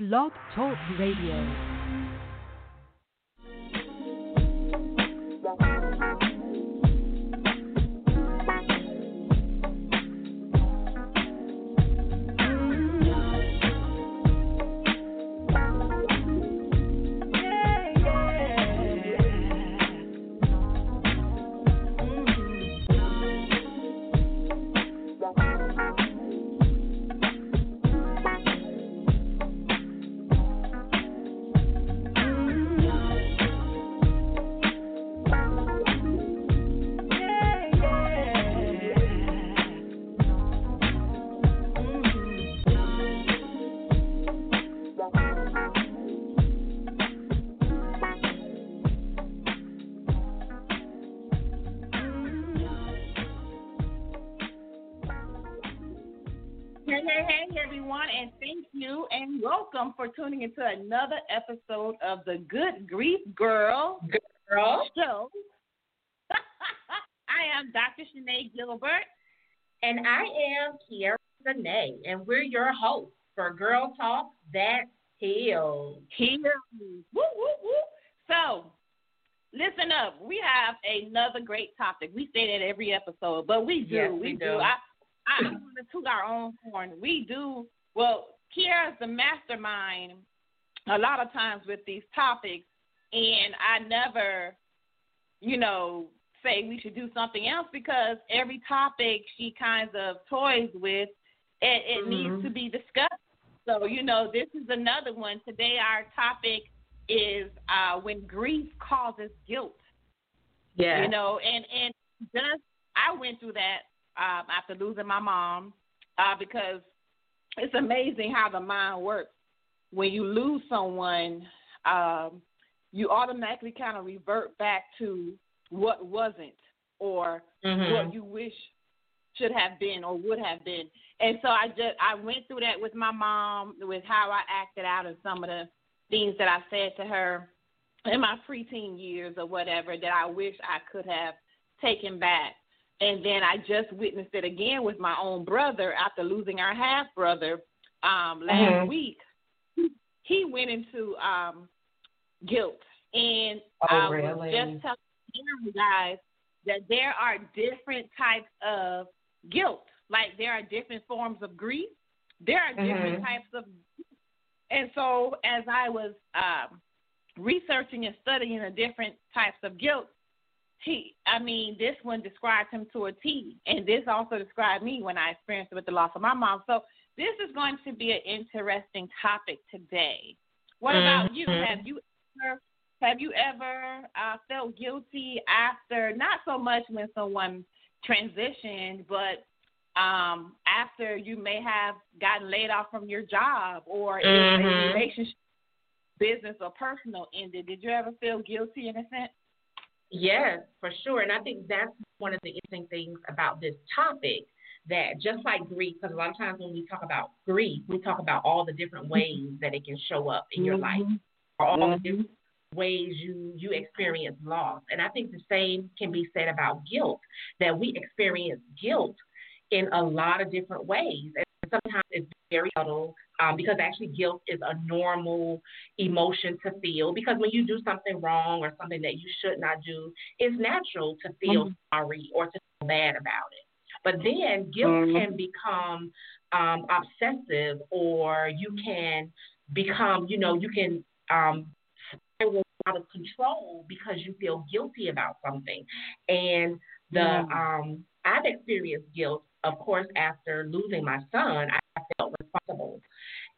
Blog Talk Radio. Tuning into another episode of the Good Grief Girl Girl. Show. I am Dr. Shanae Gilbert. And I am Kiara Renee, and we're your hosts for Girl Talk That Heals. Here. Woo, woo, woo. So, listen up. We have another great topic. We say that every episode, but we do. Yes, we, we do. do. I, I want to toot our own horn. We do. Well, Kiara's the mastermind a lot of times with these topics, and I never, you know, say we should do something else because every topic she kind of toys with, it, it needs Mhm. to be discussed. So, you know, this is another one. Today, our topic is uh, when grief causes guilt. Yeah. You know, and and just I went through that um, after losing my mom uh, because it's amazing how the mind works. When you lose someone, um, you automatically kind of revert back to what wasn't or Mhm. what you wish should have been or would have been. And so I just I went through that with my mom, with how I acted out and some of the things that I said to her in my preteen years or whatever that I wish I could have taken back. And then I just witnessed it again with my own brother after losing our half brother um, last Mhm. week. He went into um, guilt, and Oh, I was just telling you guys that there are different types of guilt. Like there are different forms of grief. There are different Mhm. types of, and so as I was um, researching and studying the different types of guilt, he, I mean, this one described him to a T, and this also described me when I experienced it with the loss of my mom. So this is going to be an interesting topic today. What about you? Mhm. Have you ever have you ever uh, felt guilty after not so much when someone transitioned, but um, after you may have gotten laid off from your job or if a relationship, business or personal ended? Did you ever feel guilty in a sense? Yes, for sure. And I think that's one of the interesting things about this topic that just like grief, because a lot of times when we talk about grief, we talk about all the different ways that it can show up in your life, or all the Mhm. different ways you you experience loss. And I think the same can be said about guilt, that we experience guilt in a lot of different ways. And sometimes it's very subtle um, because actually guilt is a normal emotion to feel because when you do something wrong or something that you should not do, it's natural to feel Mhm. sorry or to feel bad about it. But then guilt Mhm. can become um, obsessive or you can become, you know, you can um, spiral out of control because you feel guilty about something. And the Mm. um, I've experienced guilt, of course, after losing my son. I felt responsible,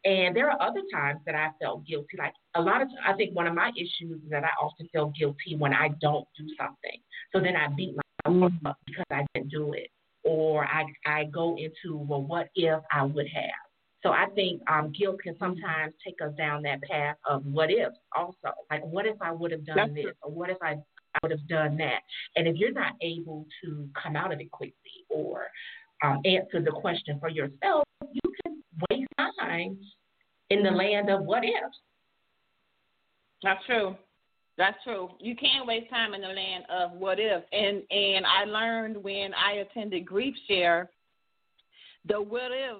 and there are other times that I felt guilty. Like a lot of, I think one of my issues is that I often feel guilty when I don't do something. So then I beat myself Mhm. up because I didn't do it, or I I go into well, what if I would have. So I think um, guilt can sometimes take us down that path of what ifs also. Like, what if I would have done That's this? Or what if I, I would have done that? And if you're not able to come out of it quickly or um, answer the question for yourself, you can waste time in the land of what ifs. That's true. That's true. You can't waste time in the land of what if. And and I learned when I attended Grief Share, the what if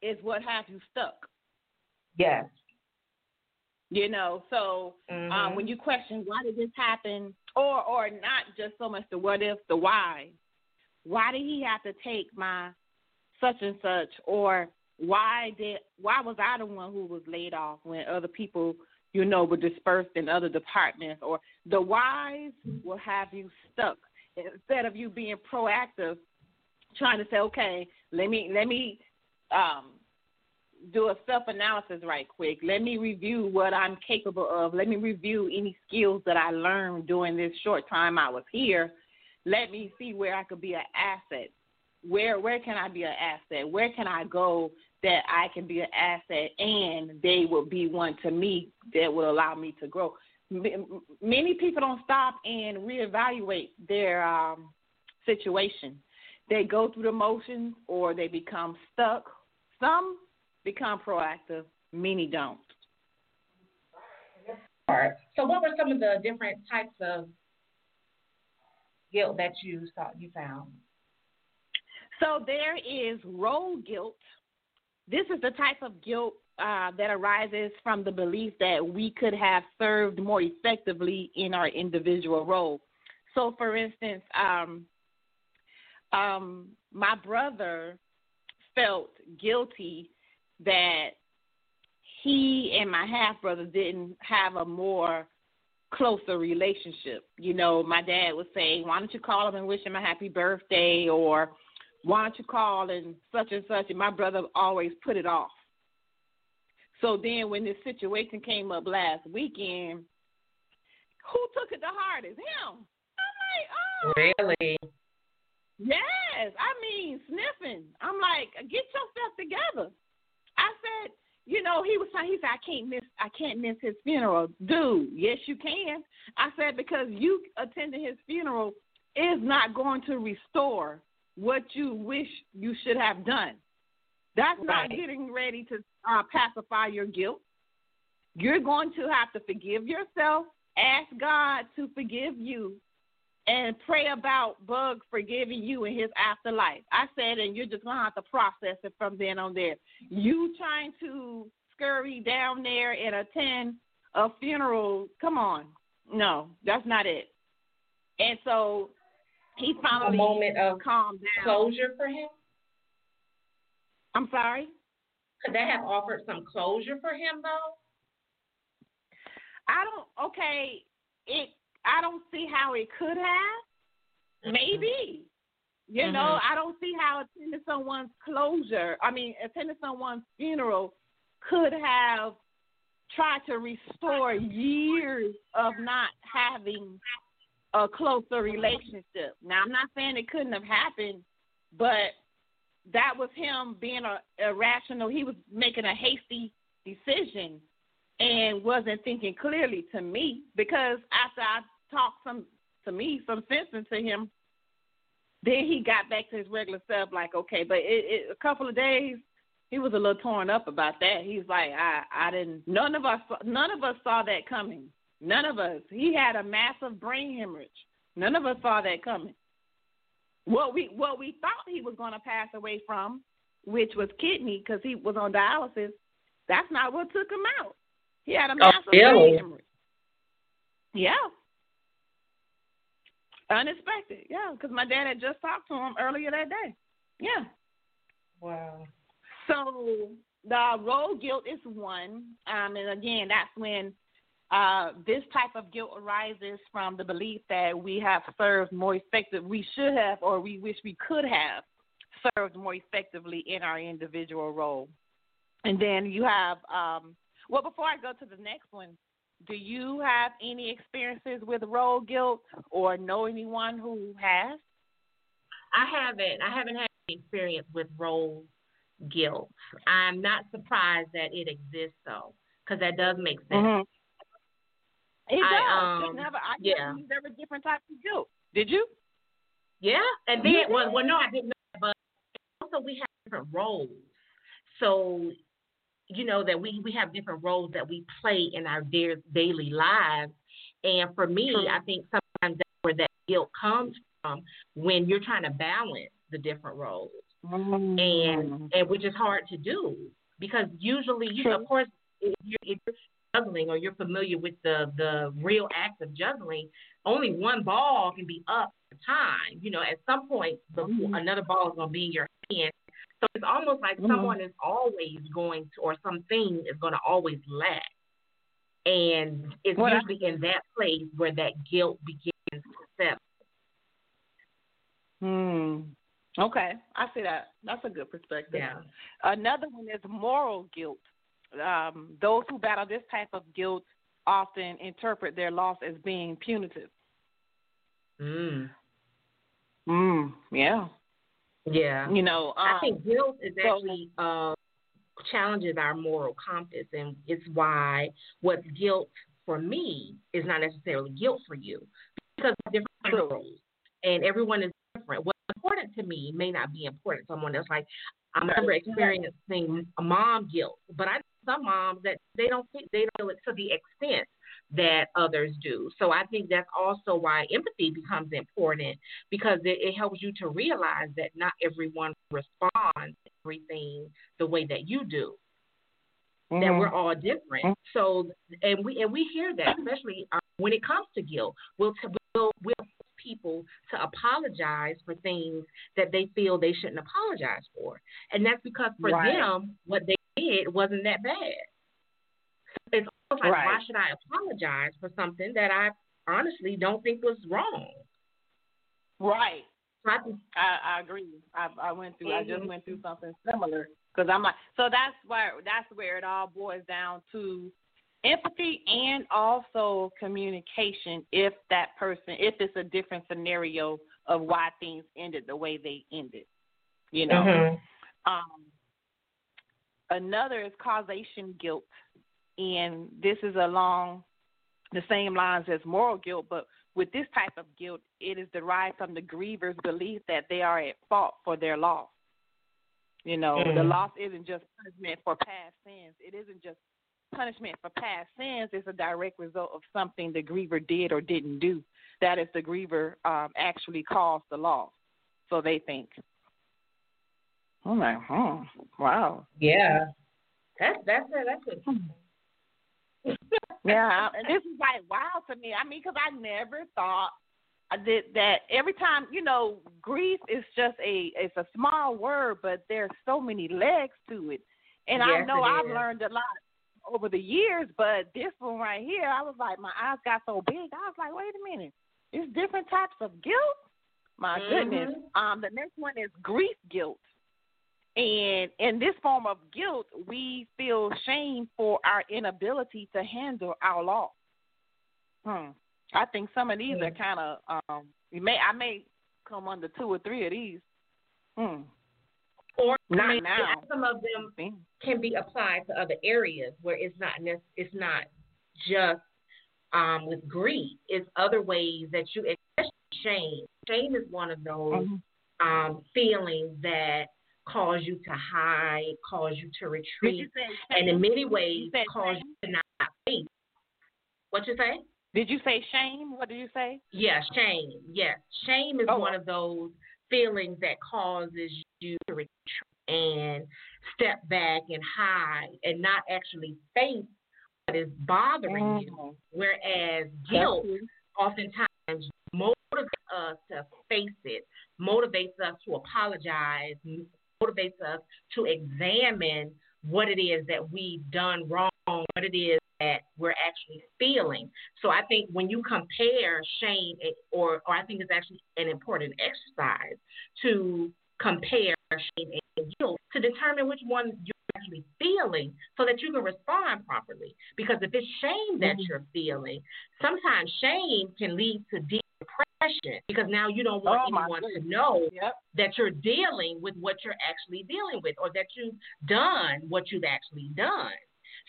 is what has you stuck. Yes. You know, so Mm-hmm. um, when you question why did this happen, or or not just so much the what if, the why. Why did he have to take my such and such, or why did why was I the one who was laid off when other people, you know, were dispersed in other departments, or the whys will have you stuck instead of you being proactive, trying to say, okay, let me let me um, do a self analysis right quick. Let me review what I'm capable of. Let me review any skills that I learned during this short time I was here. Let me see where I could be an asset. Where where can I be an asset? Where can I go that I can be an asset and they will be one to me that will allow me to grow. Many people don't stop and reevaluate their um, situation. They go through the motions or they become stuck. Some become proactive, many don't. So, what were some of the different types of guilt that you saw you found? So there is role guilt. This is the type of guilt uh, that arises from the belief that we could have served more effectively in our individual role. So, for instance, um, um, my brother felt guilty that he and my half brother didn't have a more closer relationship. You know, my dad would say, Why don't you call him and wish him a happy birthday? Or why don't you call and such and such? And my brother always put it off. So then when this situation came up last weekend, who took it the hardest? Him. I'm like, oh. Really? Yes, I mean sniffing. I'm like, get yourself together. I said, you know, he was saying he said I can't miss I can't miss his funeral. Dude, yes you can. I said because you attending his funeral is not going to restore what you wish you should have done. That's not getting ready to uh, pacify your guilt. You're going to have to forgive yourself, ask God to forgive you, and pray about Bug forgiving you in his afterlife. I said, and you're just going to have to process it from then on there. You trying to scurry down there and attend a funeral, come on. No, that's not it. And so he A moment of calmed down. closure for him? I'm sorry? Could that have offered some closure for him though? I don't okay, it I don't see how it could have. Mm-hmm. Maybe. You know, mm-hmm. I don't see how attending someone's closure, I mean, attending someone's funeral could have tried to restore years of not having a closer relationship. Now, I'm not saying it couldn't have happened, but that was him being a irrational. He was making a hasty decision and wasn't thinking clearly to me because after I talked some to me some sense into him, then he got back to his regular self. Like okay, but it, it, a couple of days he was a little torn up about that. He's like I I didn't. None of us none of us saw that coming. None of us. He had a massive brain hemorrhage. None of us saw that coming. What we what we thought he was going to pass away from, which was kidney, because he was on dialysis. That's not what took him out. He had a massive really? brain hemorrhage. Yeah. Unexpected, yeah, because my dad had just talked to him earlier that day. Yeah. Wow. So the role guilt is one, um, and again, that's when uh, this type of guilt arises from the belief that we have served more effective, we should have, or we wish we could have served more effectively in our individual role. And then you have, um, well, before I go to the next one, do you have any experiences with role guilt or know anyone who has? I haven't. I haven't had any experience with role guilt. I'm not surprised that it exists though, because that does make sense. It does. I, It um, never, I yeah. there were different types of guilt. Did you? Yeah, and then well, well, no, I didn't know, that, but also we have different roles. So you know that we we have different roles that we play in our da- daily lives, and for me, I think sometimes that's where that guilt comes from when you're trying to balance the different roles, Mm-hmm. and and which is hard to do because usually you True. of course if you're, if you're juggling or you're familiar with the the real act of juggling, only one ball can be up at a time. You know, at some point, the, mm-hmm. another ball is going to be in your hand. So it's almost like mm-hmm. someone is always going to, or something is going to always lack. And it's well, usually in that place where that guilt begins to settle. Hmm. Okay, I see that. That's a good perspective. Yeah. Another one is moral guilt. Um, those who battle this type of guilt often interpret their loss as being punitive. Mm. Mm. Yeah. Yeah. You know, um, I think guilt is actually so, uh, challenges our moral compass, and it's why what's guilt for me is not necessarily guilt for you because different morals, and everyone is different. What's important to me may not be important to someone else. Like I remember experiencing mom guilt, but I know some moms that they don't think they don't feel it to the extent that others do. So I think that's also why empathy becomes important because it, it helps you to realize that not everyone responds to everything the way that you do. Mm-hmm. That we're all different. Mm-hmm. So and we and we hear that especially uh, when it comes to guilt. We'll t- we'll we'll people to apologize for things that they feel they shouldn't apologize for. And that's because for right. them, what they did wasn't that bad. It's almost like, right. why should I apologize for something that I honestly don't think was wrong? Right. I, I, I agree. I, I went through. Mm-hmm. I just mm-hmm. went through something similar because I'm like. So that's where that's where it all boils down to empathy and also communication. If that person, if it's a different scenario of why things ended the way they ended, you know. Mm-hmm. Um, Another is causation guilt, and this is along the same lines as moral guilt, but with this type of guilt, it is derived from the griever's belief that they are at fault for their loss. You know, mm. the loss isn't just punishment for past sins. It isn't just punishment for past sins. is a direct result of something the griever did or didn't do. That is, the griever um, actually caused the loss. So they think. I'm like, hmm, wow. Yeah, that's that's it. That's it. yeah, and this is like wow to me. I mean, because I never thought I did that. Every time, you know, grief is just a it's a small word, but there's so many legs to it. And yes, I know I've is. learned a lot over the years, but this one right here, I was like, my eyes got so big. I was like, wait a minute, it's different types of guilt. My mm-hmm. goodness. Um, the next one is grief guilt. And in this form of guilt, we feel shame for our inability to handle our loss. Hmm. I think some of these are kind of um. You may I may come under two or three of these. Hmm. Or not I mean, now. Some of them can be applied to other areas where it's not it's not just um, with grief. It's other ways that you express shame. Shame is one of those mm-hmm. um, feelings that cause you to hide, cause you to retreat, and in many ways cause shame? you to not face. What you say? Did you say shame? What did you say? Yeah, shame. Yes, shame is oh. one of those feelings that causes you to retreat and step back and hide and not actually face what is bothering mm. you. Whereas guilt oftentimes motivates us to face it, motivates us to apologize, motivates us to examine what it is that we've done wrong, what it is that we're actually feeling. So I think when you compare shame, or, or I think it's actually an important exercise to compare shame and guilt to determine which one you're actually feeling so that you can respond properly. Because if it's shame that mm-hmm. you're feeling, sometimes shame can lead to deep depression because now you don't want oh, anyone to know yep. that you're dealing with what you're actually dealing with or that you've done what you've actually done.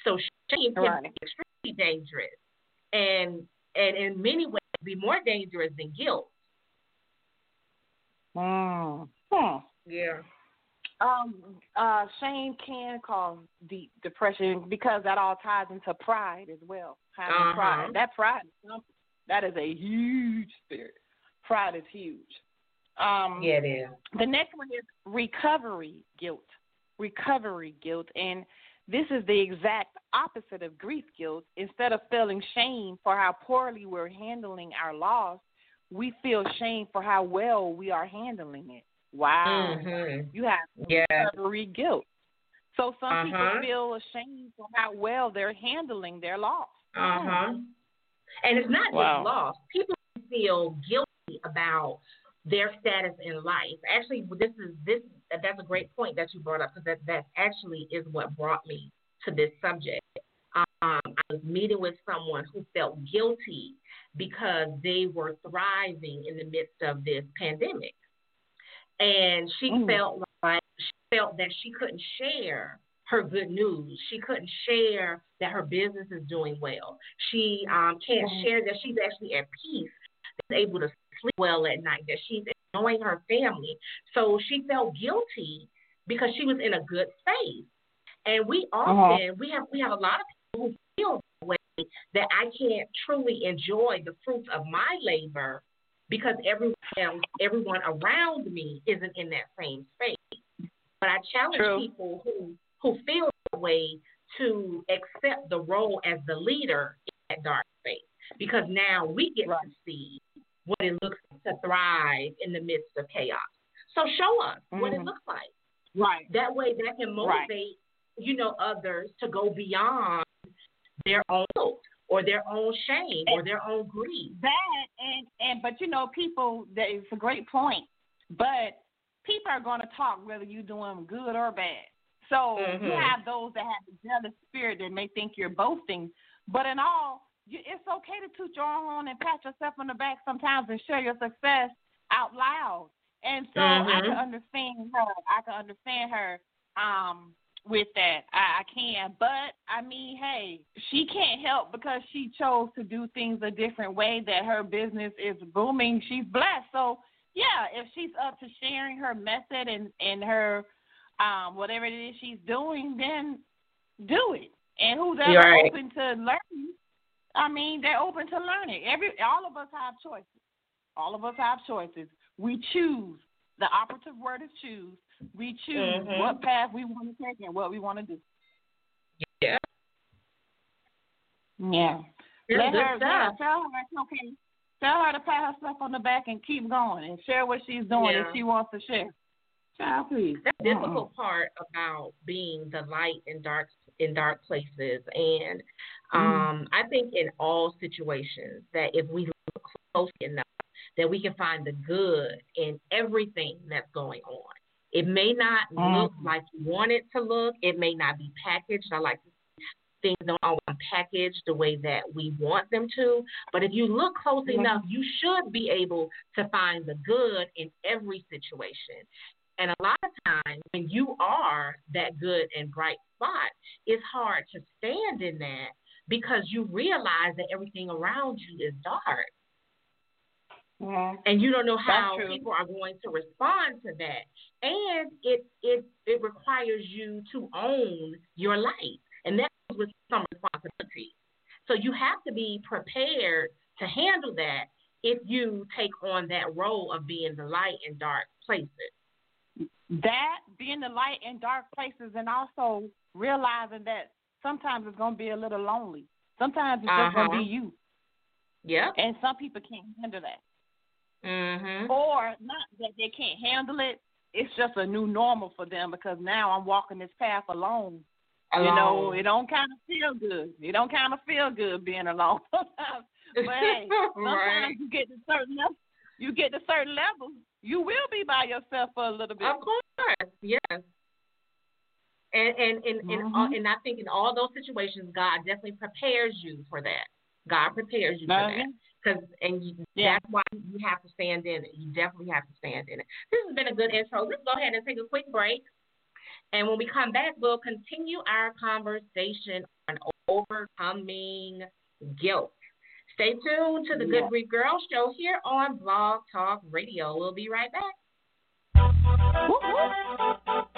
So shame can right. be extremely dangerous and and in many ways be more dangerous than guilt. Mm. Hmm. Yeah. Um, uh, shame can cause deep depression because that all ties into pride as well. Having uh-huh. pride, that pride, that is a huge spirit. Pride is huge. Um, yeah, it is. The next one is recovery guilt. Recovery guilt, and this is the exact opposite of grief guilt. Instead of feeling shame for how poorly we're handling our loss, we feel shame for how well we are handling it. Wow. Mm-hmm. You have recovery guilt. So some Uh-huh. people feel ashamed for how well they're handling their loss. Uh huh. And it's not Wow. just loss. People feel guilty about their status in life. Actually, this is this that's a great point that you brought up because that that actually is what brought me to this subject. Um, I was meeting with someone who felt guilty because they were thriving in the midst of this pandemic, and she Mm. felt like she felt that she couldn't share her good news. She couldn't share that her business is doing well. She um, can't Mhm. share that she's actually at peace, is able to sleep well at night, that she's enjoying her family. So she felt guilty because she was in a good space. And we often we have we have a lot of people who feel that way that I can't truly enjoy the fruits of my labor because everyone else, everyone around me isn't in that same space. But I challenge True. people who who feel that way to accept the role as the leader in that dark space because now we get Right. to see what it looks like to thrive in the midst of chaos. So show us what it Mhm. looks like. Right. That way, that can Right. motivate you know others to go beyond their own guilt or their own shame or their own grief. That and and but you know people that it's a great point. But people are going to talk whether you're doing good or bad. So you Mhm. have those that have the jealous spirit that may think you're boasting. But in all, you, it's okay to toot your own horn and pat yourself on the back sometimes and share your success out loud. And so I Mhm. can understand her. I can understand her um with that. I, I can. But I mean, hey, she can't help because she chose to do things a different way that her business is booming. She's blessed. So yeah, if she's up to sharing her method and, and her um whatever it is she's doing, then do it. And who's ever Right. open to learning, I mean, they're open to learning. Every all of us have choices. All of us have choices. We choose. The operative word is choose. We choose Mhm. what path we want to take and what we want to do. Yeah, Yeah. Let her yeah, stuff. tell her it's okay. Tell her to pat herself on the back and keep going and share what she's doing if she wants to share. Child, please. That's the Uh-uh. difficult part about being the light in dark in dark places, and um, I think in all situations that if we look close enough, that we can find the good in everything that's going on. It may not look Mhm. like you want it to look. It may not be packaged. I like things don't always package the way that we want them to. But if you look close Mhm. enough, you should be able to find the good in every situation. And a lot of times, when you are that good and bright spot, it's hard to stand in that because you realize that everything around you is dark. Mhm. And you don't know how people are going to respond to that. And it it it requires you to own your light. And that comes with some responsibility. So you have to be prepared to handle that if you take on that role of being the light in dark places. That being the light in dark places and also realizing that sometimes it's gonna be a little lonely. Sometimes it's just gonna Uh-huh. be you. Yeah. And some people can't handle that. Mhm. Or not that they can't handle it, it's just a new normal for them because now I'm walking this path alone. You know, it don't kind of feel good. It don't kind of feel good being alone. But hey, sometimes right. you get to certain level, you get to certain levels, you will be by yourself for a little bit. Of course, yes. And and and and, all, and I think in all those situations, God definitely prepares you for that. God prepares you for that. Cause and you, Yeah. that's why you have to stand in it. You definitely have to stand in it. This has been a good intro. Let's go ahead and take a quick break. And when we come back, we'll continue our conversation on overcoming guilt. Stay tuned to the Yeah. Good Grief Girl Show here on Blog Talk Radio. We'll be right back. Whoop.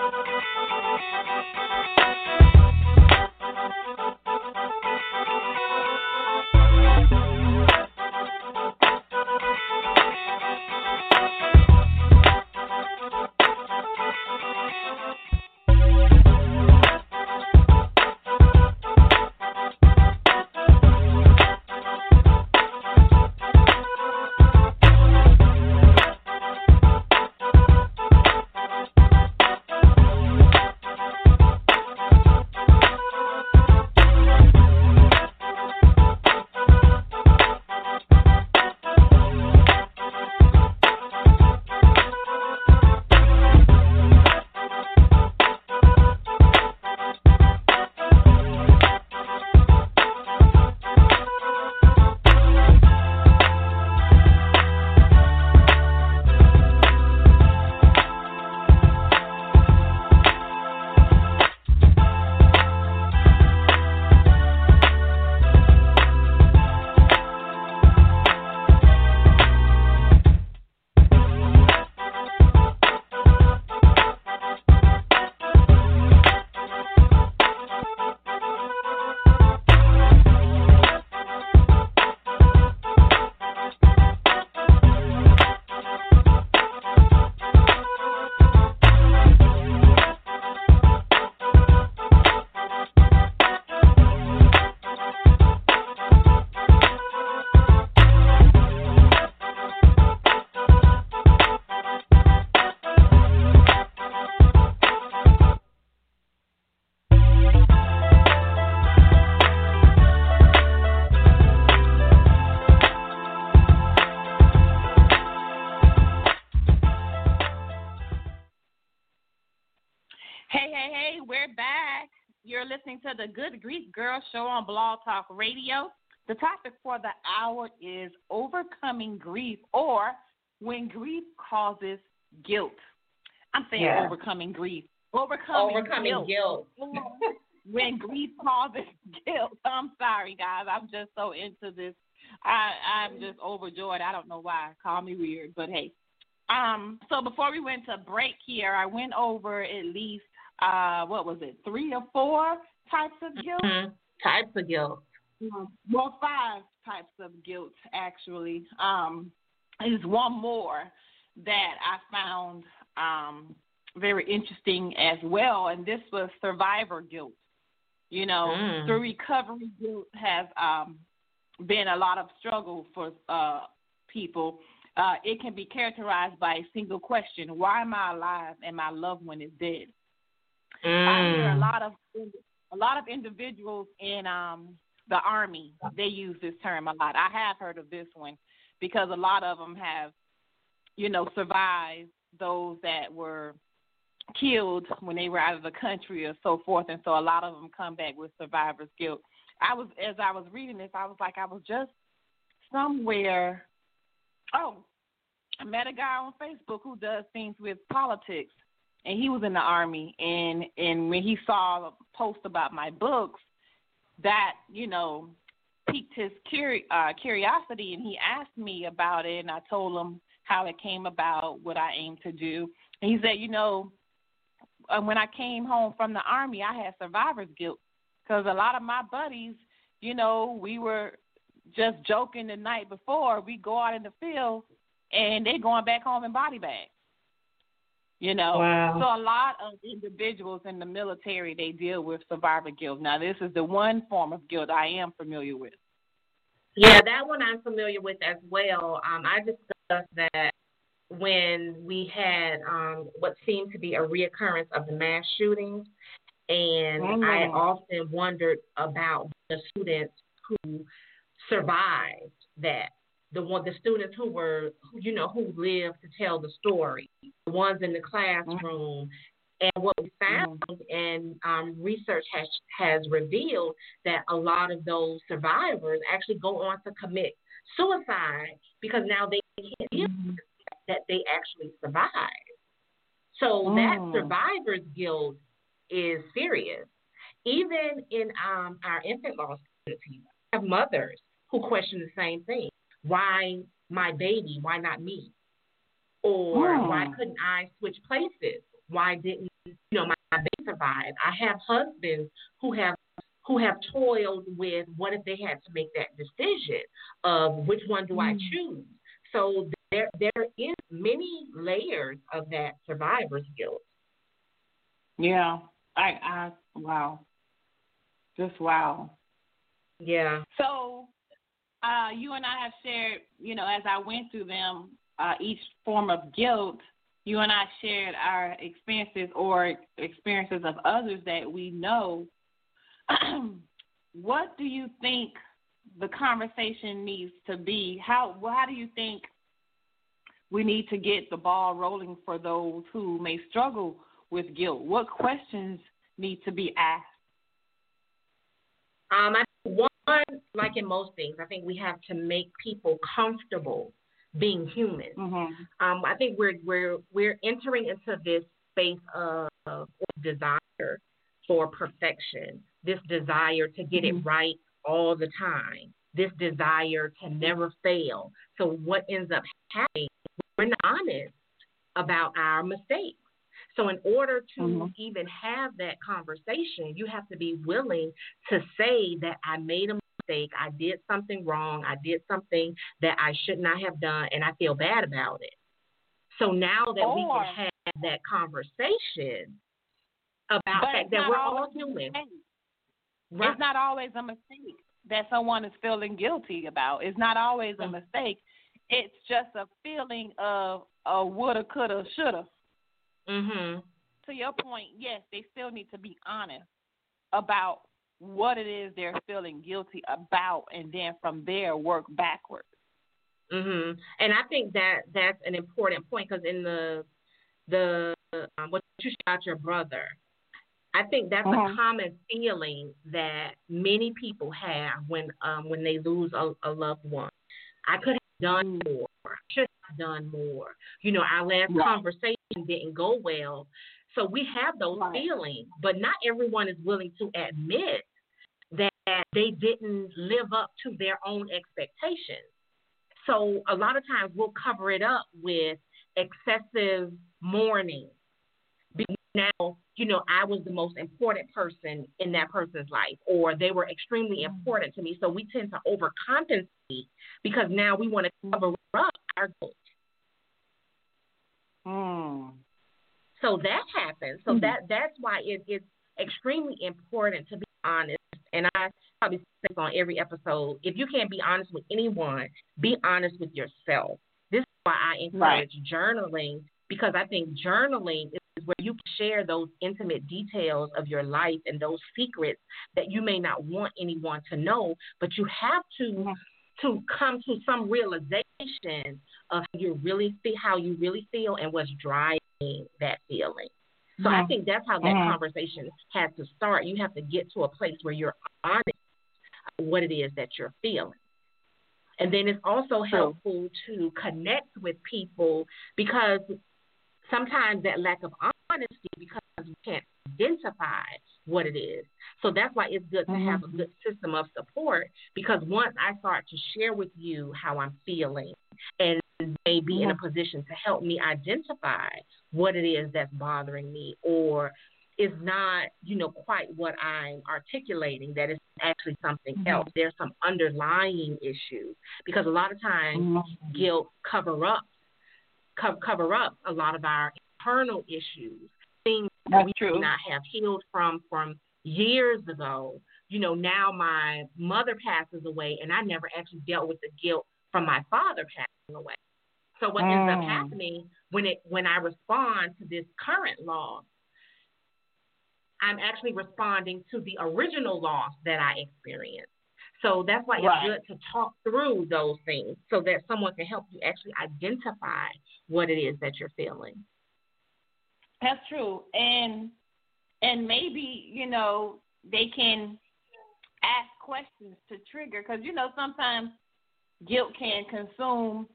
Girl Show on Blog Talk Radio. The topic for the hour is overcoming grief or when grief causes guilt. I'm saying yeah. overcoming grief. Overcoming, overcoming guilt. guilt. when grief causes guilt. I'm sorry, guys. I'm just so into this. I I'm just overjoyed. I don't know why. Call me weird, but hey. Um. So before we went to break here, I went over at least uh what was it, three or four types of guilt. Mm-hmm. Types of guilt. well, five types of guilt actually. Um, is one more that I found um very interesting as well, and this was survivor guilt. You know, mm. through recovery guilt has um, been a lot of struggle for uh, people. Uh, it can be characterized by a single question: Why am I alive and my loved one is dead? Mm. I hear a lot of a lot of individuals in um, the army they use this term a lot. I have heard of this one because a lot of them have, you know, survived those that were killed when they were out of the country or so forth, and so a lot of them come back with survivor's guilt. I was as I was reading this, I was like, I was just somewhere. Oh, I met a guy on Facebook who does things with politics, and he was in the army. And and when he saw post about my books, that you know piqued his curi- uh, curiosity, and he asked me about it, and I told him how it came about, what I aim to do. And he said, you know, uh, when I came home from the army, I had survivor's guilt because a lot of my buddies, you know, we were just joking the night before. We go out in the field and they going back home in body bags. You know, wow. so a lot of individuals in the military they deal with survivor guilt. Now, this is the one form of guilt I am familiar with. Yeah, that one I'm familiar with as well. Um, I discussed that when we had um, what seemed to be a reoccurrence of the mass shootings. And mm-hmm. I often wondered about the students who survived that. The one, the students who were, you know, who lived to tell the story, the ones in the classroom, mm-hmm. And what we found mm-hmm. and um, research has has revealed that a lot of those survivors actually go on to commit suicide because now they can't deal mm-hmm that they actually survived. So mm. that survivor's guilt is serious. Even in um, our infant loss community, we have mothers who question the same thing. Why my baby? Why not me? Or mm. why couldn't I switch places? Why didn't you know my, my baby survive? I have husbands who have who have toiled with what if they had to make that decision of which one do mm. I choose? So there there is many layers of that survivor's guilt. Yeah, I, I wow, just wow. Yeah. So, uh, you and I have shared, you know, as I went through them, uh, each form of guilt. You and I shared our experiences or experiences of others that we know. what do you think the conversation needs to be? How how do you think we need to get the ball rolling for those who may struggle with guilt? What questions need to be asked? Um, I one, like in most things, I think we have to make people comfortable being human. Mm-hmm. Um, I think we're we're we're entering into this space of, of desire for perfection, this desire to get mm-hmm. it right all the time, this desire to never fail. So what ends up happening we're not honest about our mistakes. So, in order to mm-hmm. even have that conversation, you have to be willing to say that I made a mistake, I did something wrong, I did something that I should not have done, and I feel bad about it. So now that or, we can have that conversation about that, that we're all human. Right. It's not always a mistake that someone is feeling guilty about. It's not always a mm. mistake it's just a feeling of a woulda, coulda, shoulda. Mhm. To your point, yes, they still need to be honest about what it is they're feeling guilty about, and then from there work backwards. Mhm. And I think that that's an important point because in the the um, what you shot your brother, I think that's mm-hmm. a common feeling that many people have when um, when they lose a, a loved one. I could have done mm. more. I should have done more. You know, our last right. conversation didn't go well. So we have those right. feelings, but not everyone is willing to admit that they didn't live up to their own expectations. So a lot of times we'll cover it up with excessive mourning. Now, you know, I was the most important person in that person's life, or they were extremely important to me. So we tend to overcompensate because now we want to cover up our guilt. Mm. So that happens. So mm that that's why it, it's extremely important to be honest. And I probably say on every episode. If you can't be honest with anyone, be honest with yourself. This is why I encourage right. journaling because I think journaling is where you can share those intimate details of your life and those secrets that you may not want anyone to know, but you have to to come to some realization of how you really see how you really feel and what's driving that feeling. So mm-hmm. I think that's how that mm-hmm. conversation has to start. You have to get to a place where you're honest what it is that you're feeling. And then it's also helpful to connect with people because sometimes that lack of honesty because we can't identify what it is. So that's why it's good to mm-hmm. have a good system of support because once I start to share with you how I'm feeling and may be in a mm-hmm. position to help me identify what it is that's bothering me or is not, you know, quite what I'm articulating, that it's actually something mm-hmm. else. There's some underlying issues because a lot of times mm-hmm. guilt cover up co- cover up a lot of our internal issues, things That's that we true. may not have healed from from years ago. You know, now my mother passes away, and I never actually dealt with the guilt from my father passing away. So what mm. ends up mm. happening when it when I respond to this current loss, I'm actually responding to the original loss that I experienced. So that's why right. it's good to talk through those things so that someone can help you actually identify what it is that you're feeling. That's true. And and maybe, you know, they can ask questions to trigger because you know sometimes guilt can consume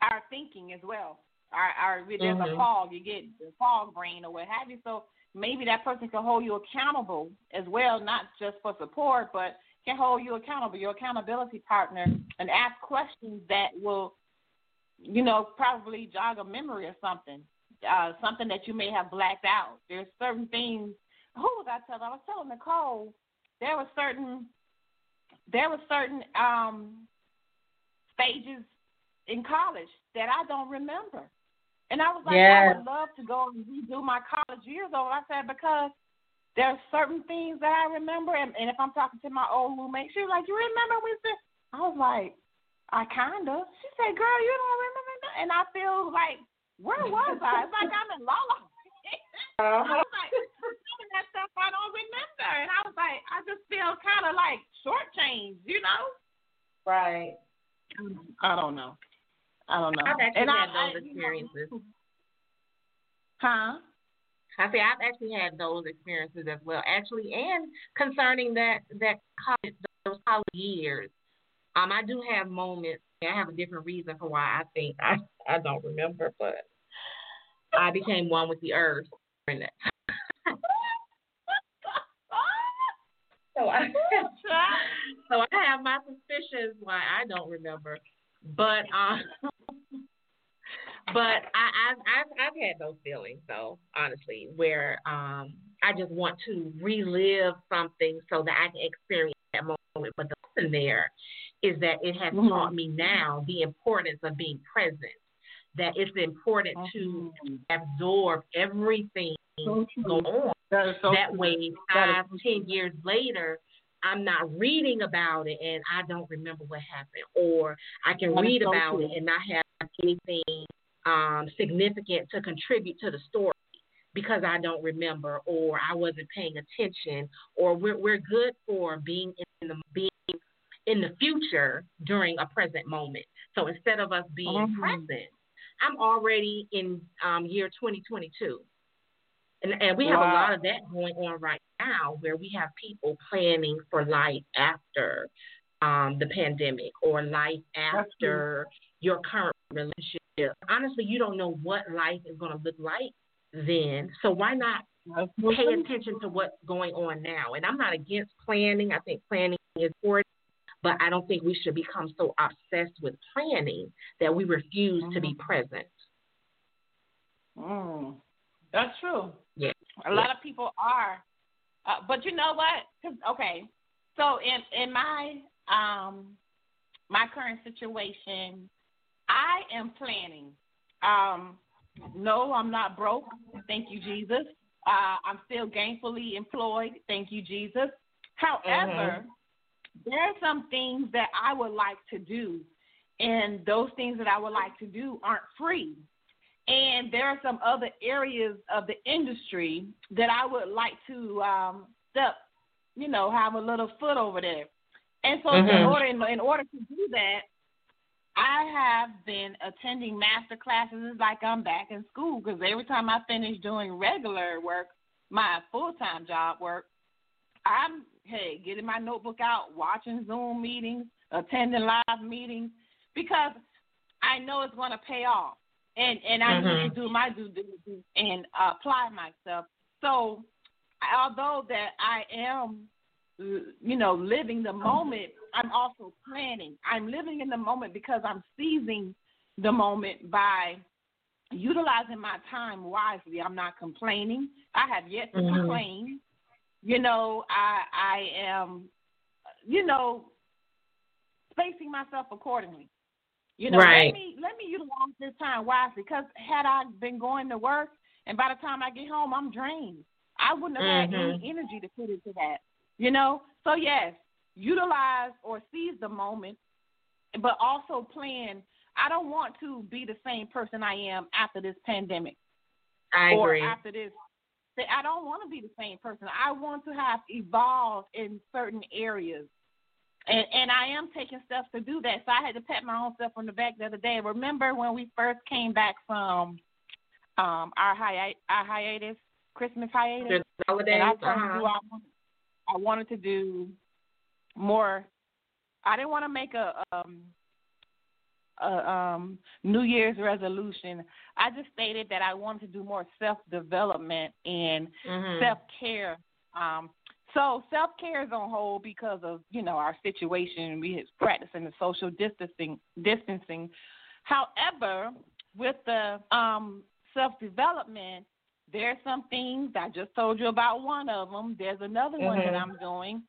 our thinking as well. Our, our there's mm-hmm. a fog. You get the fog brain or what have you. So maybe that person can hold you accountable as well, not just for support, but can hold you accountable, your accountability partner, and ask questions that will, you know, probably jog a memory or something, uh, something that you may have blacked out. There's certain things. Who was I telling? I was telling Nicole. There were certain, there were certain um, stages in college that I don't remember. And I was like, yes. I would love to go and redo my college years over. I said, because there's certain things that I remember. And, and if I'm talking to my old roommate, she was like, You remember when we said? I was like, I kind of. She said, Girl, you don't remember that? And I feel like, Where was I? It's like I'm in Lala. uh-huh. I was like, some of that stuff I don't remember. And I was like, I just feel kind of like shortchanged, you know? Right. I don't know. I don't know. I've actually and had I, those I, experiences. Know, huh? I say I've actually had those experiences as well. Actually, and concerning that that college those college years, um, I do have moments. I have a different reason for why I think I I don't remember, but I became one with the earth during that. so I so I have my suspicions why I don't remember. But um, but I, I've, I've I've had those feelings though, honestly, where um I just want to relive something so that I can experience that moment. But the lesson there is that it has mm-hmm. taught me now the importance of being present. That it's important mm-hmm. to absorb everything so going on. That, so that way, five, ten years later, I'm not reading about it and I don't remember what happened, or I can that read so about true. it and not have anything um, significant to contribute to the story because I don't remember, or I wasn't paying attention, or we're we're good for being in the being in the future during a present moment. So instead of us being mm-hmm. present, I'm already in um, year 2022. And, and we have wow. a lot of that going on right now where we have people planning for life after um, the pandemic or life after your current relationship. Honestly, you don't know what life is going to look like then. So why not pay attention to what's going on now? And I'm not against planning. I think planning is important, but I don't think we should become so obsessed with planning that we refuse mm-hmm. to be mm-hmm. present. Mm. That's true. Yeah. A yeah. lot of people are. Uh, but you know what? okay, so in in my um my current situation, I am planning. Um, no, I'm not broke. Thank you, Jesus. Uh, I'm still gainfully employed. Thank you, Jesus. However, mm-hmm. there are some things that I would like to do, and those things that I would like to do aren't free. And there are some other areas of the industry that I would like to um, step, you know, have a little foot over there. And so, mm-hmm. in order in, in order to do that, I have been attending master classes. It's like I'm back in school because every time I finish doing regular work, my full time job work, I'm hey getting my notebook out, watching Zoom meetings, attending live meetings because I know it's going to pay off, and and I mm-hmm. need to mm-hmm. do my due diligence and uh, apply myself. So, although that I am, you know, living the moment I'm also planning. I'm living in the moment because I'm seizing the moment by utilizing my time wisely. I'm not complaining. I have yet to mm-hmm. complain. You know, I I am you know spacing myself accordingly. You know, right. let me let me utilize this time wisely because had I been going to work and by the time I get home I'm drained. I wouldn't have mm-hmm. had any mm-hmm. energy to put into that. You know? So yes, utilize or seize the moment, but also plan. I don't want to be the same person I am after this pandemic. I or agree. after this. I don't want to be the same person. I want to have evolved in certain areas. And and I am taking steps to do that. So I had to pat my own self on the back the other day. Remember when we first came back from um our hi- our hiatus, Christmas hiatus? Holidays. And I told uh-huh. you I wanted, I wanted to do more. I didn't want to make a um a um New Year's resolution. I just stated that I wanted to do more self development and mm-hmm. self care. Um so self care is on hold because of, you know, our situation. We is practicing the social distancing distancing. However, with the um self development, there's some things I just told you about one of them. There's another mm-hmm. one that mm-hmm. I'm doing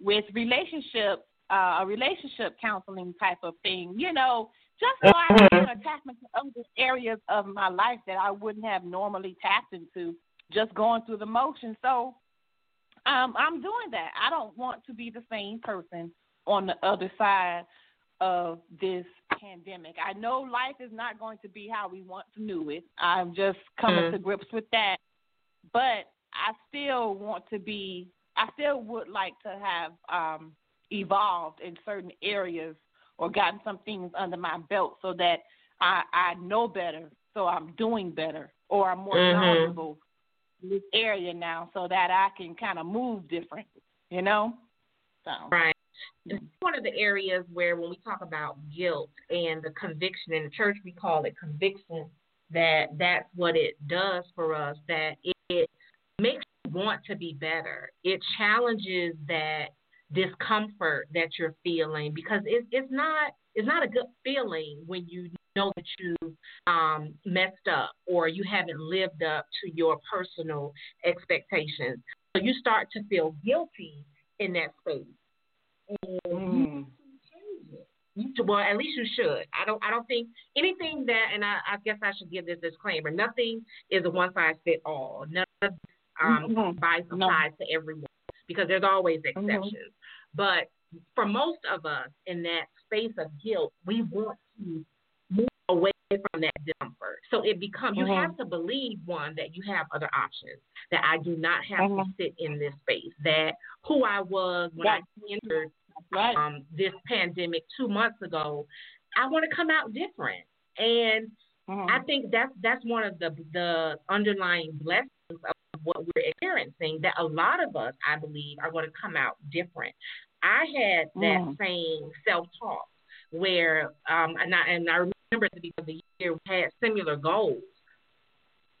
with relationship uh, a relationship counseling type of thing, you know, just so I can mm-hmm. attachment to other areas of my life that I wouldn't have normally tapped into just going through the motions. So um, I'm doing that. I don't want to be the same person on the other side of this pandemic. I know life is not going to be how we once knew it. I'm just coming mm-hmm. to grips with that. But I still want to be I still would like to have um, evolved in certain areas or gotten some things under my belt so that I, I know better, so I'm doing better, or I'm more mm-hmm. knowledgeable in this area now so that I can kind of move different, you know? So. Right. One of the areas where when we talk about guilt and the conviction in the church, we call it conviction, that that's what it does for us, that it, it makes want to be better. It challenges that discomfort that you're feeling because it, it's not it's not a good feeling when you know that you um, messed up or you haven't lived up to your personal expectations. So you start to feel guilty in that space. And mm. you, well, at least you should. I don't. I don't think anything that, and I, I guess I should give this disclaimer. Nothing is a one size fit all. None of um, mm-hmm. by applies no. to everyone because there's always mm-hmm. exceptions. Mm-hmm. But for most of us in that space of guilt, we want to away from that discomfort. So it becomes mm-hmm. you have to believe one that you have other options. That I do not have to mm-hmm. sit in this space. That who I was when I entered right. um, this pandemic two months ago, I want to come out different. And mm-hmm. I think that's that's one of the the underlying blessings of what we're experiencing that a lot of us, I believe, are going to come out different. I had that mm. same self talk where, um, and I, and I remember at the beginning of the year, we had similar goals.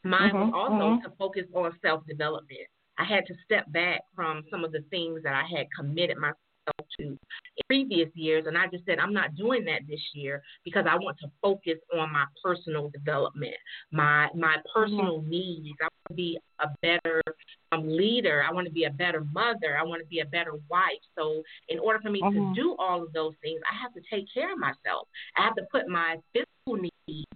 Mine mm-hmm, was also mm-hmm. to focus on self development. I had to step back from some of the things that I had committed myself to previous years. And I just said, I'm not doing that this year because I want to focus on my personal development, my my personal mm-hmm. needs. I want to be a better um, leader. I want to be a better mother. I want to be a better wife. So in order for me mm-hmm. to do all of those things, I have to take care of myself. I have to put my physical needs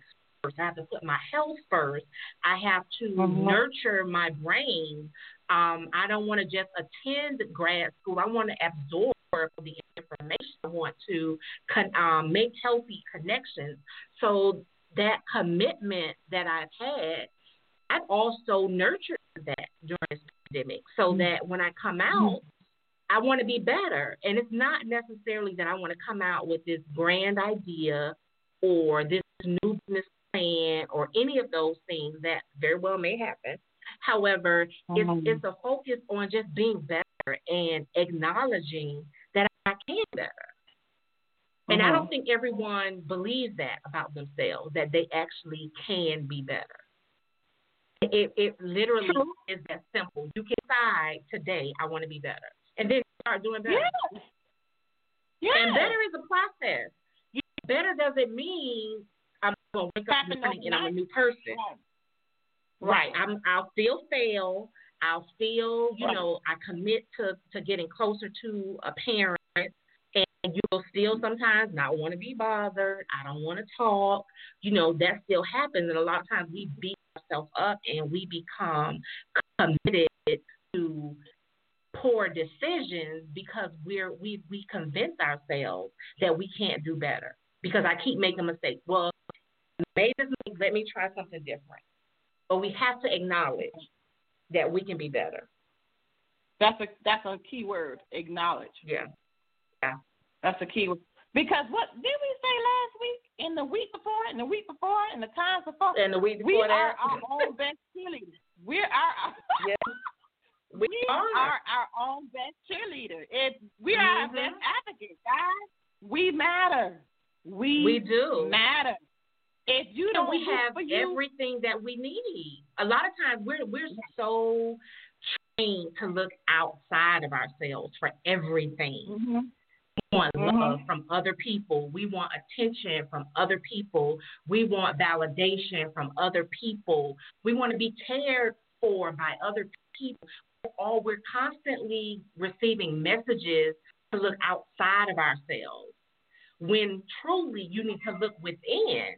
first. I have to put my health first. I have to mm-hmm. nurture my brain. Um, I don't want to just attend grad school. I want to absorb the information. I want to con- um, make healthy connections. So that commitment that I've had, I've also nurtured that during this pandemic, so mm-hmm. that when I come out. Mm-hmm. I want to be better. And it's not necessarily that I want to come out with this grand idea or this new business plan or any of those things that very well may happen. However, mm-hmm. it's, it's a focus on just being better and acknowledging can better. And I don't think everyone believes that about themselves, that they actually can be better. It, it literally True. is that simple. You can decide today, I want to be better. And then start doing better. Yes. Yes. And better is a process. Better doesn't mean I'm going to wake up in the morning and I'm a new person. Right. right. I'm, I'll still fail. I'll still, you right. know, I commit to, to getting closer to a parent and you'll still sometimes not want to be bothered. I don't want to talk. You know, that still happens. And a lot of times we beat ourselves up and we become committed to poor decisions because we're we we convince ourselves that we can't do better because I keep making mistakes. Well, made this mistake, let me try something different. But we have to acknowledge that we can be better. That's a that's a key word. Acknowledge. Yeah. Yeah. That's the key. Because what did we say last week? In the week before, and the week before, and the times before, and the week before we that, are our own best cheerleaders. We're our yes. we, we are. are. our own best cheerleader. We are mm-hmm. our best advocates, guys. We matter. We we do matter. If you don't, we have you, everything that we need. A lot of times, we're we're so trained to look outside of ourselves for everything. Mm-hmm want mm-hmm. love from other people. We want attention from other people. We want validation from other people. We want to be cared for by other people. All we're constantly receiving messages to look outside of ourselves when truly you need to look within.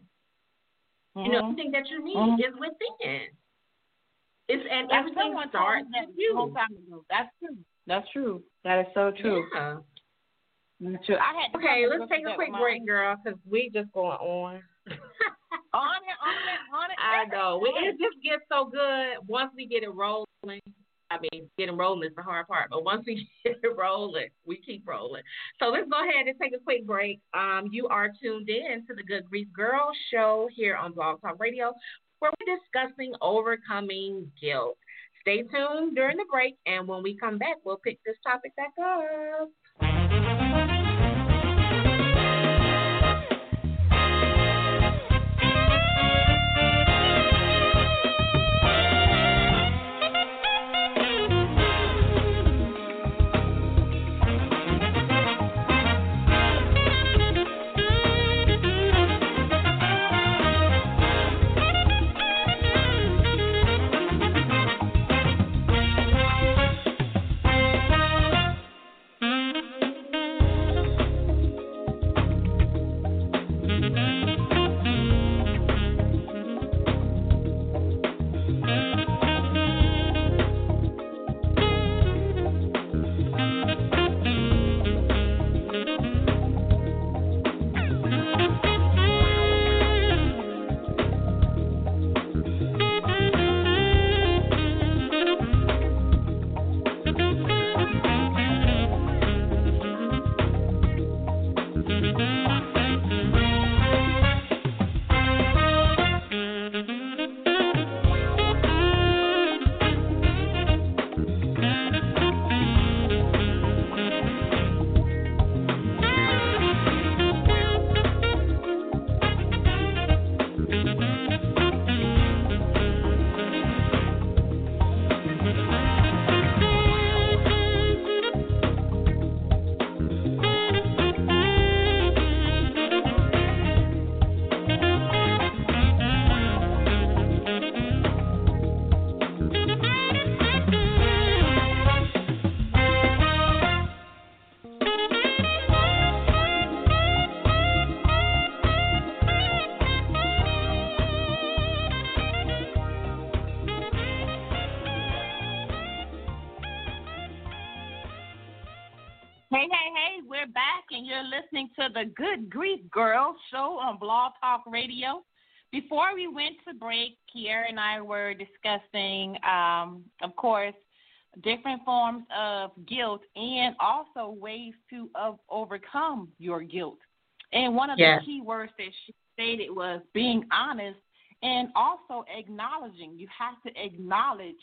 Mm-hmm. You know, mm-hmm. that you need mm-hmm. is within. It's and That's everything starts with you. That's true. That's true. That is so true. Yeah. True. I had okay, let's take a quick break, girl, because we just going on. on it, on it, on it. I know. We, it just gets so good once we get it rolling. I mean, getting rolling is the hard part, but once we get it rolling, we keep rolling. So let's go ahead and take a quick break. Um, you are tuned in to the Good Grief Girl show here on Blog Talk Radio, where we're discussing overcoming guilt. Stay tuned during the break, and when we come back, we'll pick this topic back up. The Good Grief Girl show on Blog Talk Radio. Before we went to break, Kiera and I were discussing, um, of course, different forms of guilt and also ways to uh, overcome your guilt. And one of yes. the key words that she stated was being honest and also acknowledging. You have to acknowledge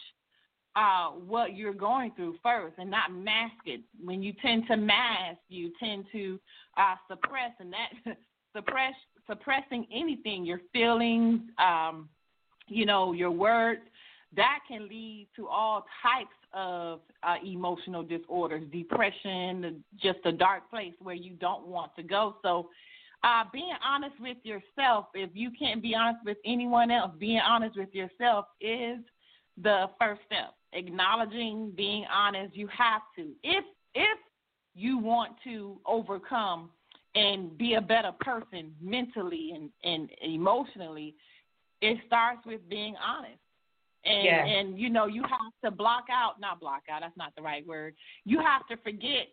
uh, what you're going through first and not mask it. When you tend to mask, you tend to uh, suppress, and that suppress suppressing anything, your feelings, um, you know, your words, that can lead to all types of uh, emotional disorders, depression, just a dark place where you don't want to go. So, uh, being honest with yourself, if you can't be honest with anyone else, being honest with yourself is the first step. Acknowledging, being honest, you have to. If if you want to overcome and be a better person mentally and, and emotionally, it starts with being honest. And yeah. and you know, you have to block out not block out, that's not the right word. You have to forget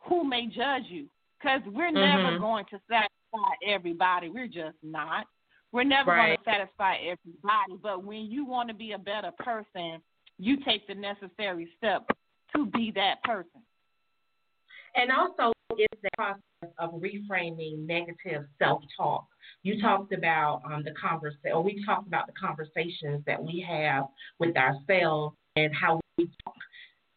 who may judge you. Because we're mm-hmm. never going to satisfy everybody. We're just not. We're never right. going to satisfy everybody. But when you want to be a better person, you take the necessary step to be that person. And also, it's the process of reframing negative self-talk. You talked about um, the conversation, or we talked about the conversations that we have with ourselves and how we talk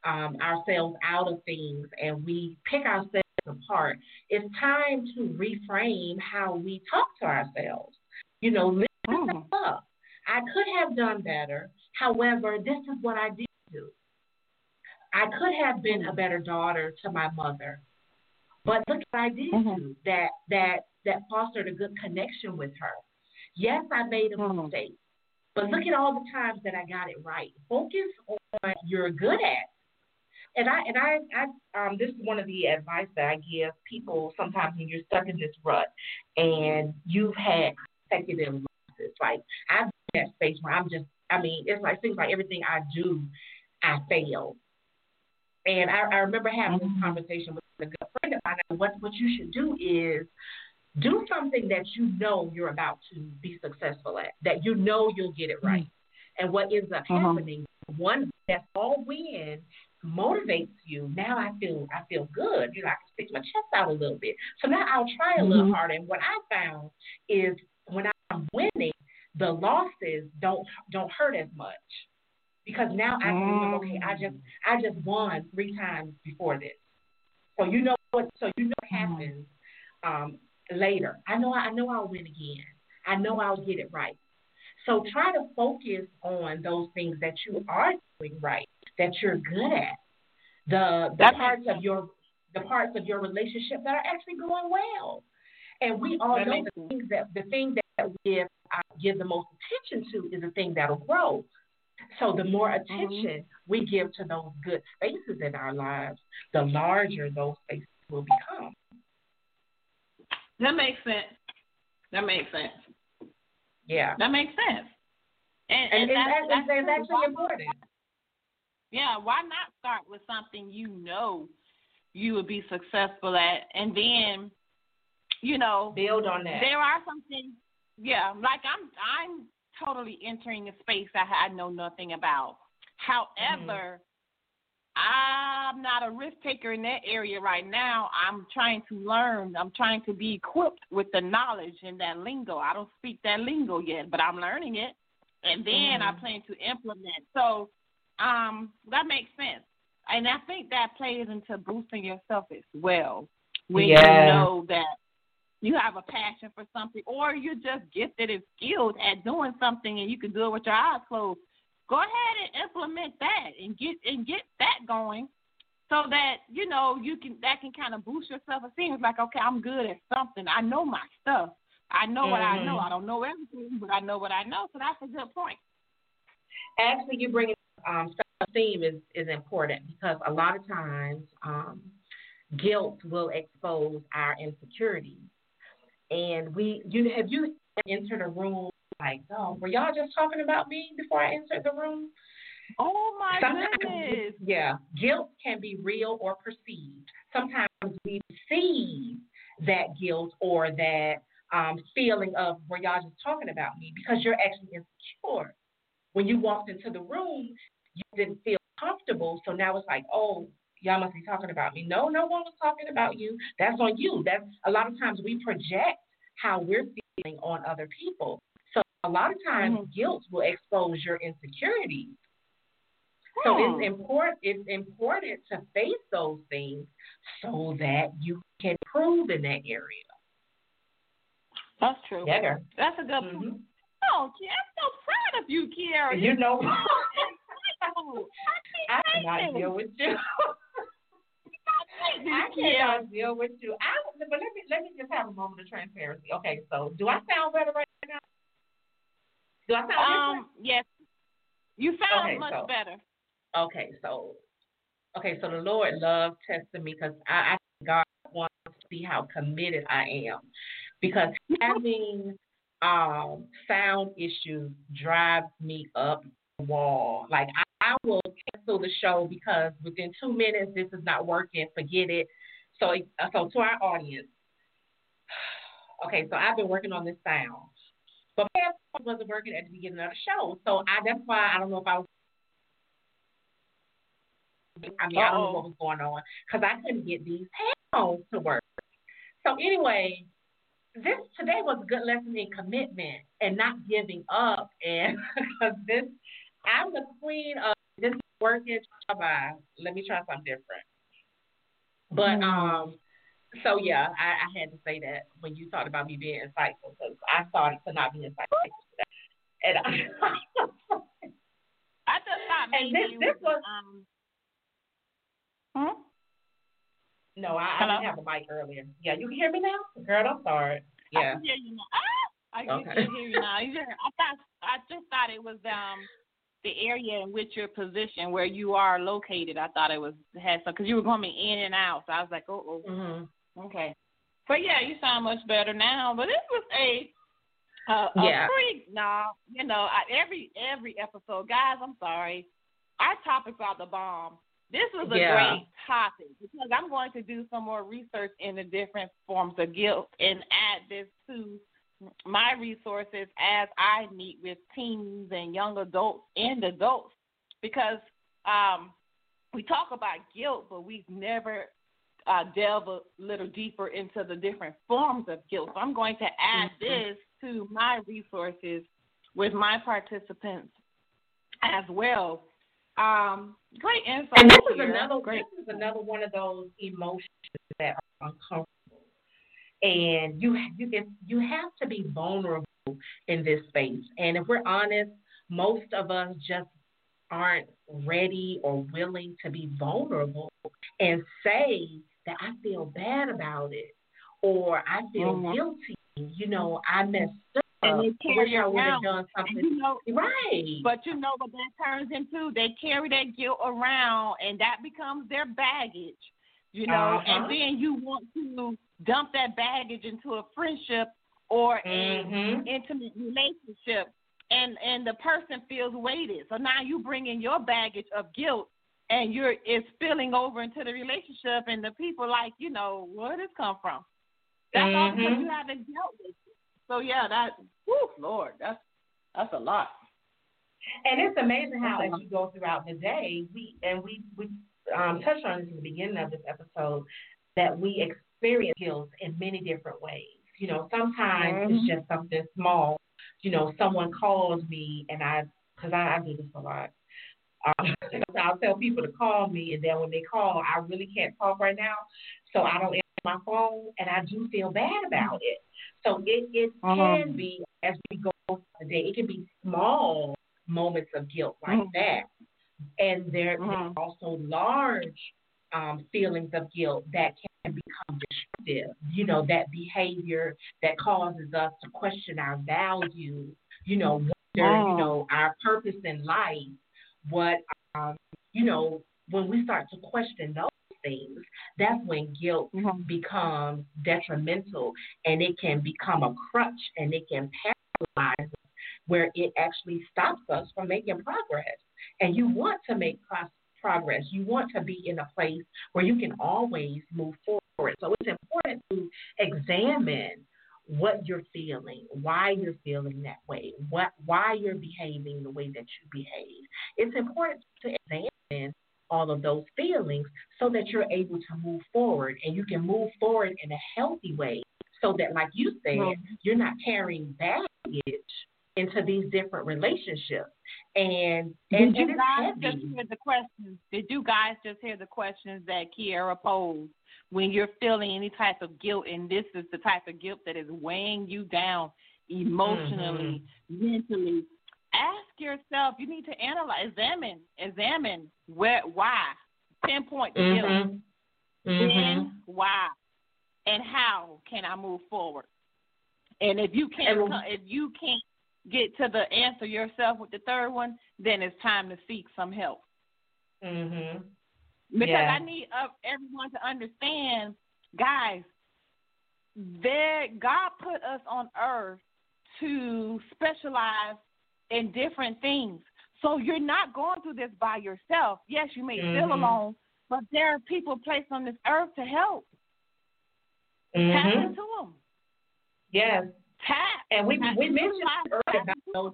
um, ourselves out of things, and we pick ourselves apart. It's time to reframe how we talk to ourselves. You know, lift mm. up. I could have done better. However, this is what I did do. I could have been a better daughter to my mother. But look what I did mm-hmm. do that that that fostered a good connection with her. Yes, I made a mm-hmm. mistake. But look at all the times that I got it right. Focus on what you're good at. And I and I, I um this is one of the advice that I give people sometimes when you're stuck in this rut and you've had consecutive losses. Like I've been in that space where I'm just I mean, it's like seems like everything I do I fail. And I, I remember having this mm-hmm. conversation with a good friend of mine. What what you should do is do something that you know you're about to be successful at, that you know you'll get it right. Mm-hmm. And what ends up uh-huh. happening, one that's all win motivates you. Now I feel I feel good. You know, I can stick my chest out a little bit. So now I'll try a little mm-hmm. harder. And what I found is when I'm winning, the losses don't don't hurt as much because now I can mm. okay. I just I just won three times before this. So you know what? So you know what mm. happens um, later. I know I know I'll win again. I know I'll get it right. So try to focus on those things that you are doing right that you're good at. The the that parts of your the parts of your relationship that are actually going well. And we all that know the things that the thing that we give, uh, give the most attention to is the thing that'll grow. So the more mm-hmm. attention mm-hmm. we give to those good spaces in our lives, the larger those spaces will become. That makes sense. That makes sense. Yeah. That makes sense. And, and, and, and that's, that's, that's actually important. Yeah, why not start with something you know you would be successful at, and then, you know, build on that. There are some things, yeah, like I'm I'm totally entering a space I, I know nothing about. However, mm-hmm. I'm not a risk taker in that area right now. I'm trying to learn. I'm trying to be equipped with the knowledge and that lingo. I don't speak that lingo yet, but I'm learning it, and then mm-hmm. I plan to implement. So um, that makes sense. And I think that plays into boosting yourself as well. When yeah. you know that you have a passion for something or you're just gifted and skilled at doing something and you can do it with your eyes closed, go ahead and implement that and get and get that going so that, you know, you can that can kind of boost your self esteem. It's like, okay, I'm good at something. I know my stuff. I know mm-hmm. what I know. Mm-hmm. I don't know everything, but I know what I know. So that's a good point. Actually, you're bringing um, self-esteem is, is important because a lot of times um, guilt will expose our insecurities. And we, you have you entered a room like, oh, were y'all just talking about me before I entered the room? Oh my Sometimes, goodness! Yeah, guilt can be real or perceived. Sometimes we receive that guilt or that um, feeling of where y'all just talking about me because you're actually insecure. When you walked into the room, you didn't feel comfortable. So now it's like, oh, y'all must be talking about me. No, no one was talking about you. That's on you. That's a lot of times we project how we're feeling on other people. So a lot of times mm-hmm. guilt will expose your insecurities. So it's important it's important to face those things so that you can improve in that area. That's true. Yeah, That's a good mm-hmm. point. Oh, I'm so proud of you, Kiara. You know, I cannot deal with you. I cannot deal with you. I, but let me let me just have a moment of transparency. Okay, so do I sound better right now? Do I sound um, different? Yes. You sound okay, much so, better. Okay, so okay, so the Lord loved testing me because I, I God wants to see how committed I am because having um sound issues drives me up the wall. Like I, I will cancel the show because within two minutes this is not working. Forget it. So so to our audience, okay, so I've been working on this sound, but my wasn't working at the beginning of the show. So I that's why I don't know if I was. I mean, Uh-oh. I don't know what was going on because I couldn't get these headphones to work. So anyway, this today was a good lesson in commitment and not giving up. And because this, I'm the queen of this working. By let me try something different. But mm-hmm. um, so yeah, I, I had to say that when you talked about me being insightful, because I started to not be insightful. And I, I just thought maybe and this, this was. Um, hmm? No, I, I didn't have the mic earlier. Yeah, you can hear me now, girl. I'm sorry. Yeah. I can hear you now. Ah, I okay. hear you now. I thought I just thought it was um the area in which you're positioned, where you are located. I thought it was had some because you were going be in and out. So I was like, oh, oh. Mm-hmm. okay. But yeah, you sound much better now. But this was a uh, yeah. a pretty no, you know, I, every every episode, guys. I'm sorry, our topics are the bomb. This was a yeah. great topic because I'm going to do some more research in the different forms of guilt and add this to my resources as I meet with teens and young adults and adults because um, we talk about guilt, but we've never uh, delve a little deeper into the different forms of guilt. So I'm going to add mm-hmm. this to my resources with my participants as well um, great insight. And this is another great. This is another one of those emotions that are uncomfortable, and you you can you have to be vulnerable in this space. And if we're honest, most of us just aren't ready or willing to be vulnerable and say that I feel bad about it or I feel mm-hmm. guilty. You know, I messed up and they carry around. Done something. You know, right. But you know what that turns into? They carry that guilt around, and that becomes their baggage. You know, uh-huh. and then you want to dump that baggage into a friendship or mm-hmm. an intimate relationship, and and the person feels weighted. So now you bring in your baggage of guilt, and you're it's spilling over into the relationship, and the people like, you know, where did this come from? That's mm-hmm. all because you haven't dealt with so yeah, that whew, Lord, that's that's a lot. And it's amazing how as you go throughout the day, we and we we um, touched on this in the beginning of this episode that we experience guilt in many different ways. You know, sometimes mm-hmm. it's just something small. You know, someone calls me and I, because I, I do this a lot. Um, I'll tell people to call me, and then when they call, I really can't talk right now, so I don't answer my phone, and I do feel bad about it. So it, it uh-huh. can be, as we go through the day, it can be small moments of guilt like uh-huh. that. And there, there are also large um, feelings of guilt that can become destructive. You know, that behavior that causes us to question our value, you know, wonder, you know, our purpose in life, what, um, you know, when we start to question those things, that's when guilt mm-hmm. becomes detrimental and it can become a crutch and it can paralyze us where it actually stops us from making progress. And you want to make pro- progress. You want to be in a place where you can always move forward. So it's important to examine what you're feeling, why you're feeling that way, what why you're behaving the way that you behave. It's important to examine all of those feelings so that you're able to move forward and you can move forward in a healthy way so that like you said, mm-hmm. you're not carrying baggage into these different relationships. And, and did you guys just hear the questions? Did you guys just hear the questions that Kiera posed? When you're feeling any type of guilt, and this is the type of guilt that is weighing you down emotionally, mm-hmm. mentally, ask yourself. You need to analyze, examine, examine where, why, pinpoint the mm-hmm. guilt, mm-hmm. when, why, and how can I move forward. And if you can't, if you can't get to the answer yourself with the third one, then it's time to seek some help. Mhm. Because yeah. I need uh, everyone to understand, guys. There, God put us on earth to specialize in different things. So you're not going through this by yourself. Yes, you may mm-hmm. feel alone, but there are people placed on this earth to help. Mm-hmm. Tap into them. Yes. Tap. And we we mentioned earlier about those.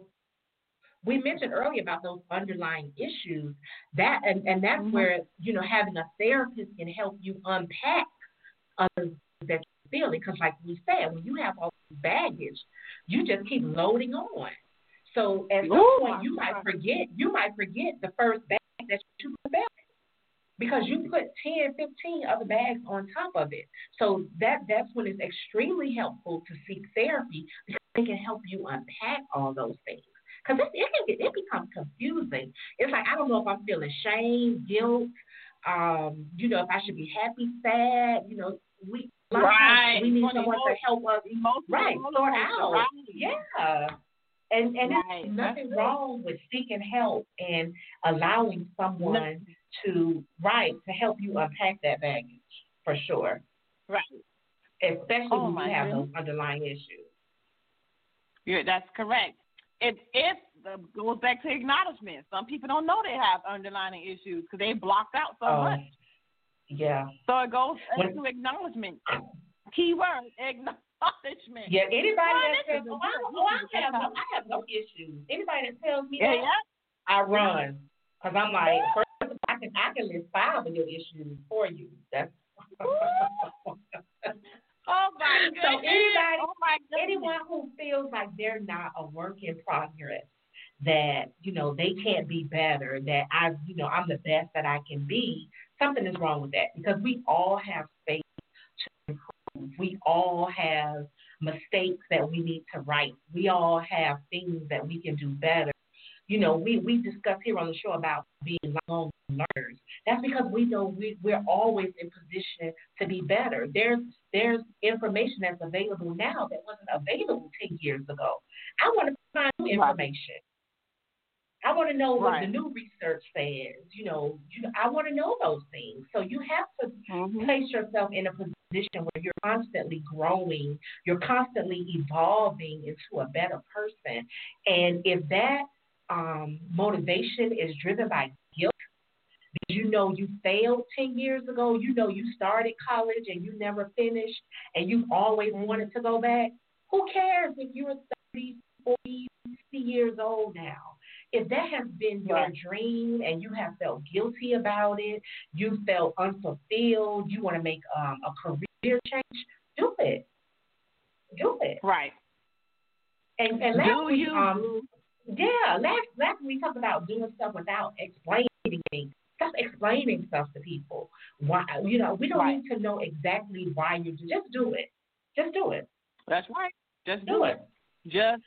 We mentioned earlier about those underlying issues. That and and that's mm-hmm. where you know having a therapist can help you unpack other that you're feeling. Because like we said, when you have all this baggage, you just keep loading on. So at some Ooh, point you might forget you might forget the first bag that you put back because you put 10, 15 other bags on top of it. So that that's when it's extremely helpful to seek therapy because it can help you unpack all those things. Because it, it can get it becomes confusing. It's like I don't know if I'm feeling shame, guilt, um, you know, if I should be happy, sad, you know, we right. we need someone to help us right sort out. Right. Yeah. And and right. there's nothing wrong with seeking help and allowing someone to right to help you unpack that baggage for sure. Right. Especially oh, when you have goodness. those underlying issues. Yeah, that's correct. If if goes back to acknowledgement. Some people don't know they have underlying issues because they blocked out so oh, much. Yeah. So it goes into acknowledgement. Keyword acknowledgement. Yeah. Anybody that says, "Oh, I, oh, I have no, I have no issues." Anybody that tells me yeah, that, yeah. I run because I'm like, first I can I can list five of your issues for you. That's. Oh my goodness. So anybody, oh my anyone who feels like they're not a work in progress, that you know they can't be better, that I, you know, I'm the best that I can be, something is wrong with that because we all have space to improve. We all have mistakes that we need to right. We all have things that we can do better you know, we, we discuss here on the show about being lifelong learners. That's because we know we, we're always in position to be better. There's there's information that's available now that wasn't available ten years ago. I want to find new information. I want to know what right. the new research says. You know, you, I want to know those things. So you have to mm-hmm. place yourself in a position where you're constantly growing, you're constantly evolving into a better person. And if that um, motivation is driven by guilt, because you know you failed 10 years ago, you know you started college and you never finished, and you've always wanted to go back, who cares if you're 30, 40, 50 years old now? If that has been your right. dream and you have felt guilty about it, you felt unfulfilled, you want to make um, a career change, do it. Do it. Right. And, and last do week, you? Um, yeah, last last we talked about doing stuff without explaining things. Just explaining stuff to people. Why you know we don't right. need to know exactly why you do. Just do it. Just do it. That's right. Just do, do it. it. Just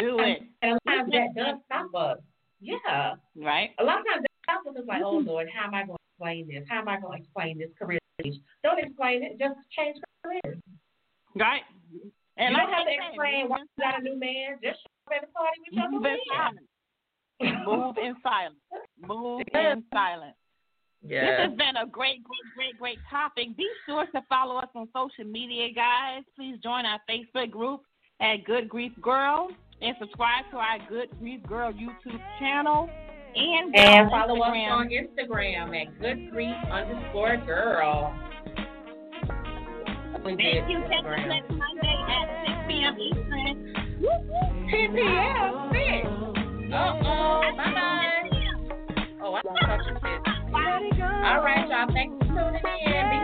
do it. And a lot of times that does stop us. Yeah. Right. A lot of times that stops us. It's like, oh mm-hmm. Lord, how am I going to explain this? How am I going to explain this career? change? Don't explain it. Just change careers. Right. And you don't have to explain why you got a new man. Just show up at the party with your Move in silence. Move in silence. Move in silence. Yeah. This has been a great, great, great, great topic. Be sure to follow us on social media, guys. Please join our Facebook group at Good Grief Girl and subscribe to our Good Grief Girl YouTube channel. And, and follow Instagram. us on Instagram at Good Grief underscore Girl. Thank you. Catch us 10 p.m. 6. Uh-oh. Bye-bye. Oh, I thought you said. All right, y'all. Thanks for tuning in. Be